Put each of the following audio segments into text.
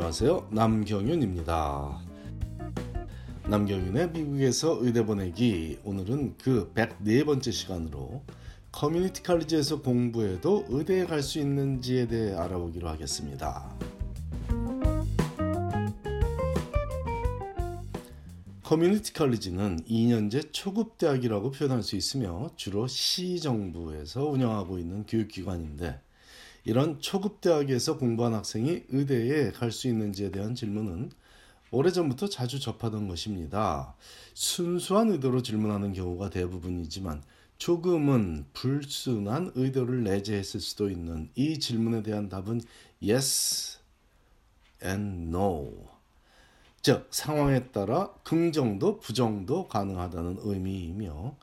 안녕하세요. 남경윤입니다. 남경윤의 미국에서 의대 보내기 오늘은 그 104번째 시간으로 커뮤니티 칼리지에서 공부해도 의대에 갈 수 있는지에 대해 알아보기로 하겠습니다. 커뮤니티 칼리지는 2년제 초급 대학이라고 표현할 수 있으며 주로 시 정부에서 운영하고 있는 교육기관인데 이런 초급 대학에서 공부한 학생이 의대에 갈 수 있는지에 대한 질문은 오래전부터 자주 접하던 것입니다. 순수한 의도로 질문하는 경우가 대부분이지만 조금은 불순한 의도를 내재했을 수도 있는 이 질문에 대한 답은 yes and no. 즉 상황에 따라 긍정도 부정도 가능하다는 의미이며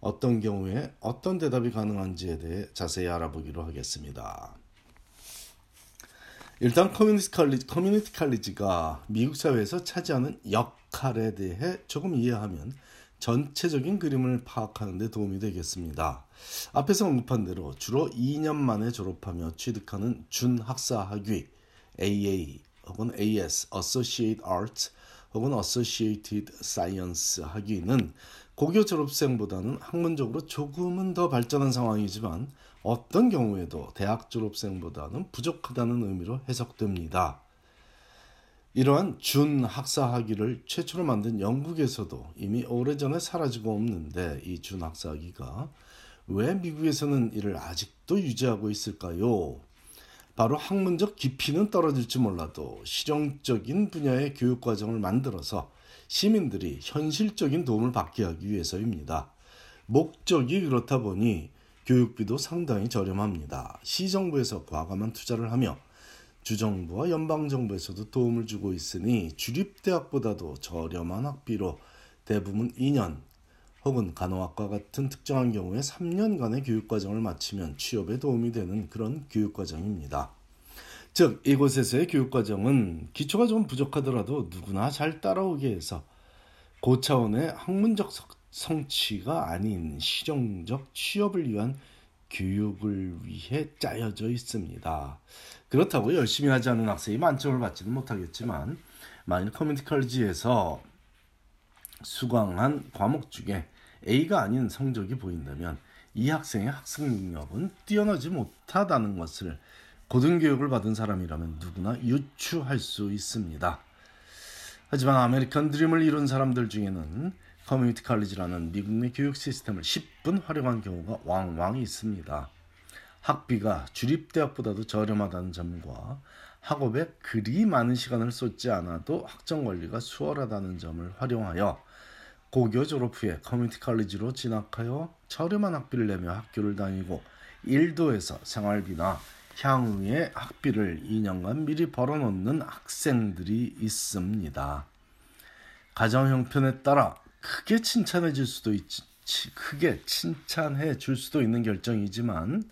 어떤 경우에 어떤 대답이 가능한지에 대해 자세히 알아보기로 하겠습니다. 일단 커뮤니티 칼리지, 커뮤니티 칼리지가 미국 사회에서 차지하는 역할에 대해 조금 이해하면 전체적인 그림을 파악하는 데 도움이 되겠습니다. 앞에서 언급한 대로 주로 2년 만에 졸업하며 취득하는 준학사 학위 AA 혹은 AS Associate Arts 혹은 Associated Science 학위는 고교 졸업생보다는 학문적으로 조금은 더 발전한 상황이지만 어떤 경우에도 대학 졸업생보다는 부족하다는 의미로 해석됩니다. 이러한 준 학사 학위를 최초로 만든 영국에서도 이미 오래전에 사라지고 없는데 이 준 학사 학위가 왜 미국에서는 이를 아직도 유지하고 있을까요? 바로 학문적 깊이는 떨어질지 몰라도 실용적인 분야의 교육 과정을 만들어서 시민들이 현실적인 도움을 받게 하기 위해서입니다. 목적이 그렇다 보니 교육비도 상당히 저렴합니다. 시정부에서 과감한 투자를 하며 주정부와 연방정부에서도 도움을 주고 있으니 주립대학보다도 저렴한 학비로 대부분 2년 혹은 간호학과 같은 특정한 경우에 3년간의 교육과정을 마치면 취업에 도움이 되는 그런 교육과정입니다. 즉 이곳에서의 교육과정은 기초가 좀 부족하더라도 누구나 잘 따라오게 해서 고차원의 학문적 성취가 아닌 실용적 취업을 위한 교육을 위해 짜여져 있습니다. 그렇다고 열심히 하지 않은 학생이 만점을 받지는 못하겠지만 만일 커뮤니티 컬리지에서 수강한 과목 중에 A가 아닌 성적이 보인다면 이 학생의 학습 능력은 뛰어나지 못하다는 것을 고등교육을 받은 사람이라면 누구나 유추할 수 있습니다. 하지만 아메리칸 드림을 이룬 사람들 중에는 커뮤니티 칼리지라는 미국 내 교육 시스템을 십분 활용한 경우가 왕왕 있습니다. 학비가 주립대학보다도 저렴하다는 점과 학업에 그리 많은 시간을 쏟지 않아도 학점 관리가 수월하다는 점을 활용하여 고교 졸업 후에 커뮤니티 칼리지로 진학하여 저렴한 학비를 내며 학교를 다니고 일도에서 생활비나 향후의 학비를 2년간 미리 벌어놓는 학생들이 있습니다. 가정 형편에 따라 크게 칭찬해 줄 수도 있지, 크게 칭찬해 줄 수도 있는 결정이지만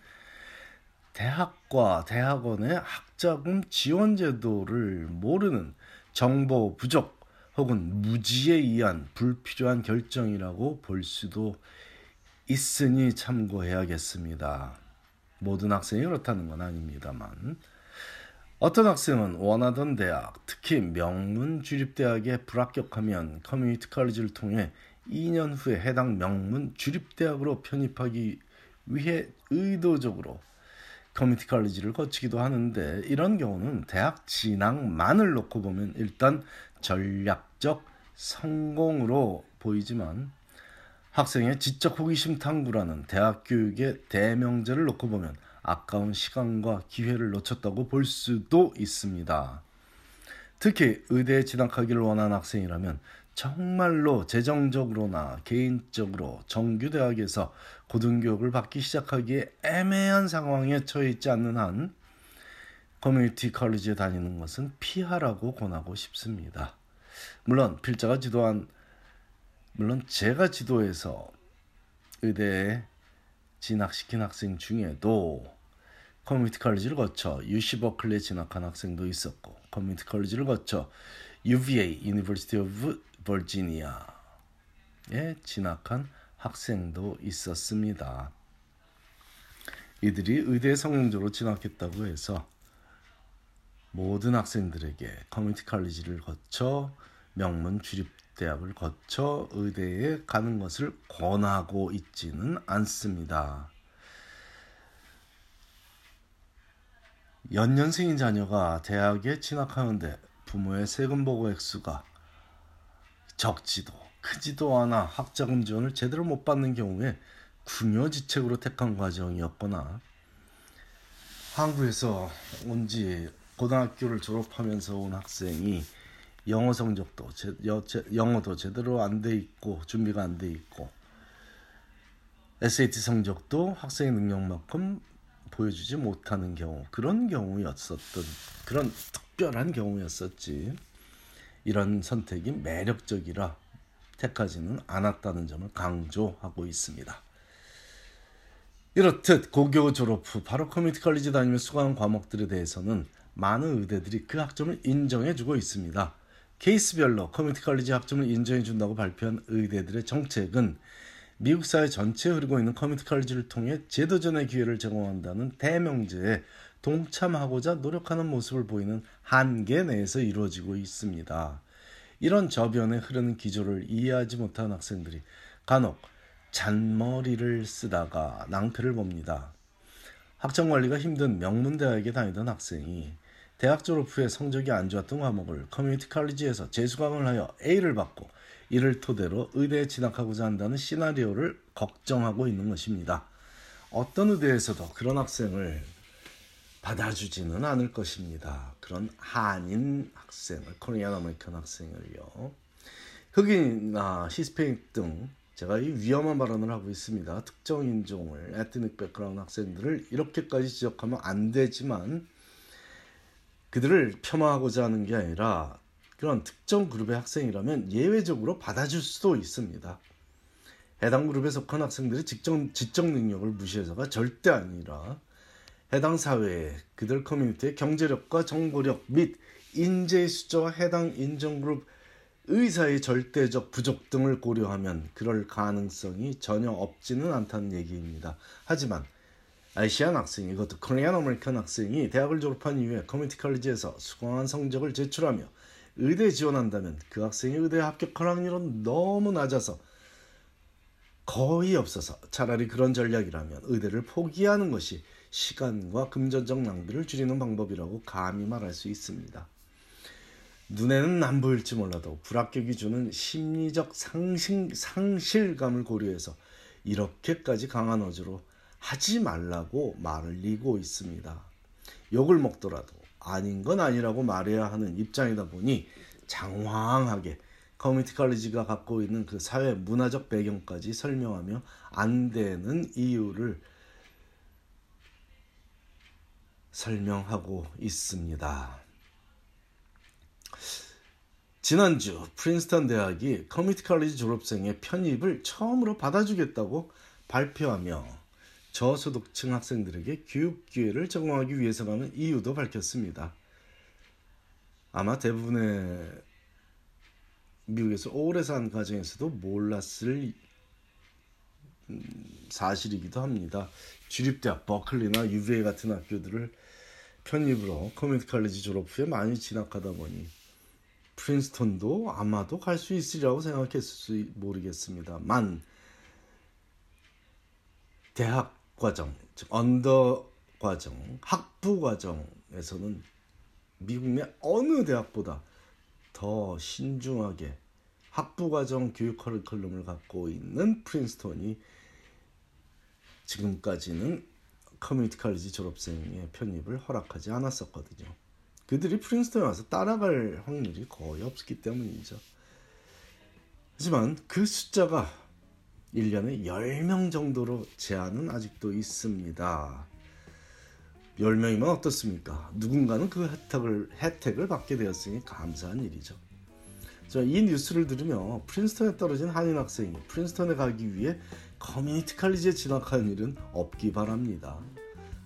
대학과 대학원의 학자금 지원 제도를 모르는 정보 부족 혹은 무지에 의한 불필요한 결정이라고 볼 수도 있으니 참고해야겠습니다. 모든 학생이 그렇다는 건 아닙니다만 어떤 학생은 원하던 대학, 특히 명문 주립대학에 불합격하면 커뮤니티 칼리지를 통해 2년 후에 해당 명문 주립대학으로 편입하기 위해 의도적으로 커뮤니티 칼리지를 거치기도 하는데 이런 경우는 대학 진학만을 놓고 보면 일단 전략적 성공으로 보이지만 학생의 지적 호기심 탐구라는 대학 교육의 대명제를 놓고 보면 아까운 시간과 기회를 놓쳤다고 볼 수도 있습니다. 특히 의대에 진학하기를 원하는 학생이라면 정말로 재정적으로나 개인적으로 정규대학에서 고등교육을 받기 시작하기에 애매한 상황에 처해 있지 않는 한 커뮤니티 컬리지에 다니는 것은 피하라고 권하고 싶습니다. 물론 필자가 지도한 물론 제가 지도해서 의대에 진학시킨 학생 중에도 커뮤니티 컬리지를 거쳐 UC 버클리에 진학한 학생도 있었고 커뮤니티 컬리지를 거쳐 UVA University of Virginia에 진학한 학생도 있었습니다. 이들이 의대에 성공적으로 진학했다고 해서 모든 학생들에게 커뮤니티 칼리지를 거쳐 명문 주립 대학을 거쳐 의대에 가는 것을 권하고 있지는 않습니다. 연년생인 자녀가 대학에 진학하는데 부모의 세금 보고 액수가 적지도 크지도 않아 학자금 지원을 제대로 못 받는 경우에 궁여지책으로 택한 과정이었거나 한국에서 온 지 고등학교를 졸업하면서 온 학생이 영어 성적도 제, 여, 제, 영어도 제대로 안 돼 있고 준비가 안 돼 있고 SAT 성적도 학생의 능력만큼 보여주지 못하는 경우 그런 경우였었던 그런 특별한 경우였었지 이런 선택이 매력적이라 택하지는 않았다는 점을 강조하고 있습니다. 이렇듯 고교 졸업 후 바로 커뮤니티 컬리지 다니며 수강한 과목들에 대해서는 많은 의대들이 그 학점을 인정해주고 있습니다. 케이스별로 커뮤니티 컬리지 학점을 인정해준다고 발표한 의대들의 정책은 미국 사회 전체에 흐르고 있는 커뮤니티 컬리지를 통해 재도전의 기회를 제공한다는 대명제에 동참하고자 노력하는 모습을 보이는 한계 내에서 이루어지고 있습니다. 이런 저변에 흐르는 기조를 이해하지 못한 학생들이 간혹 잔머리를 쓰다가 낭패를 봅니다. 학점 관리가 힘든 명문대학에 다니던 학생이 대학 졸업 후에 성적이 안 좋았던 과목을 커뮤니티 칼리지에서 재수강을 하여 A를 받고 이를 토대로 의대에 진학하고자 한다는 시나리오를 걱정하고 있는 것입니다. 어떤 의대에서도 그런 학생을 받아주지는 않을 것입니다. 그런 한인 학생을, Korean American 학생을요. 흑인이나 히스패닉 등 제가 이 위험한 발언을 하고 있습니다. 특정 인종을, ethnic background 학생들을 이렇게까지 지적하면 안 되지만 그들을 폄하하고자 하는 게 아니라 그런 특정 그룹의 학생이라면 예외적으로 받아줄 수도 있습니다. 해당 그룹에 속한 학생들의 직접, 지적 능력을 무시해서가 절대 아니라 해당 사회에 그들 커뮤니티의 경제력과 정보력 및 인재 숫자와 해당 인종그룹 의사의 절대적 부족 등을 고려하면 그럴 가능성이 전혀 없지는 않다는 얘기입니다. 하지만 아시안 학생이 이것도 Korean American 학생이 대학을 졸업한 이후에 커뮤니티 컬리지에서 수강한 성적을 제출하며 의대에 지원한다면 그 학생이 의대에 합격할 확률은 너무 낮아서 거의 없어서 차라리 그런 전략이라면 의대를 포기하는 것이 시간과 금전적 낭비를 줄이는 방법이라고 감히 말할 수 있습니다. 눈에는 안 보일지 몰라도 불합격이 주는 심리적 상실, 상실감을 고려해서 이렇게까지 강한 어조로 하지 말라고 말리고 있습니다. 욕을 먹더라도 아닌 건 아니라고 말해야 하는 입장이다 보니 장황하게 커뮤니티 칼리지가 갖고 있는 그 사회 문화적 배경까지 설명하며 안 되는 이유를 설명하고 있습니다. 지난주 프린스턴 대학이 커뮤니티 칼리지 졸업생의 편입을 처음으로 받아주겠다고 발표하며 저소득층 학생들에게 교육 기회를 제공하기 위해서라는 이유도 밝혔습니다. 아마 대부분의 미국에서 오래 산 가정에서도 몰랐을 음, 사실이기도 합니다. 주립대학 버클리나 UVA 같은 학교들을 편입으로 커뮤니티 칼리지 졸업 후에 많이 진학하다 보니 프린스턴도 아마도 갈 수 있으리라고 생각했을 지 모르겠습니다만 대학 과정, 즉 under 과정, 학부 과정에서는 미국 내 어느 대학보다 더 신중하게 학부 과정 교육 커리큘럼을 갖고 있는 프린스턴이 지금까지는 커뮤니티 칼리지 졸업생의 편입을 허락하지 않았었거든요. 그들이 프린스턴에 와서 따라갈 확률이 거의 없기 때문이죠. 하지만 그 숫자가 1년에 10명 정도로 제한은 아직도 있습니다. 10명이면 어떻습니까? 누군가는 그 혜택을, 혜택을 받게 되었으니 감사한 일이죠. 이 뉴스를 들으며 프린스턴에 떨어진 한인 학생이 프린스턴에 가기 위해 커뮤니티 칼리지에 진학하는 일은 없기 바랍니다.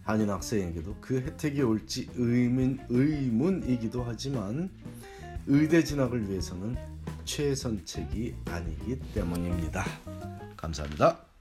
한인 학생에게도 그 혜택이 올지 의문, 의문이기도 하지만 의대 진학을 위해서는 최선책이 아니기 때문입니다. 감사합니다.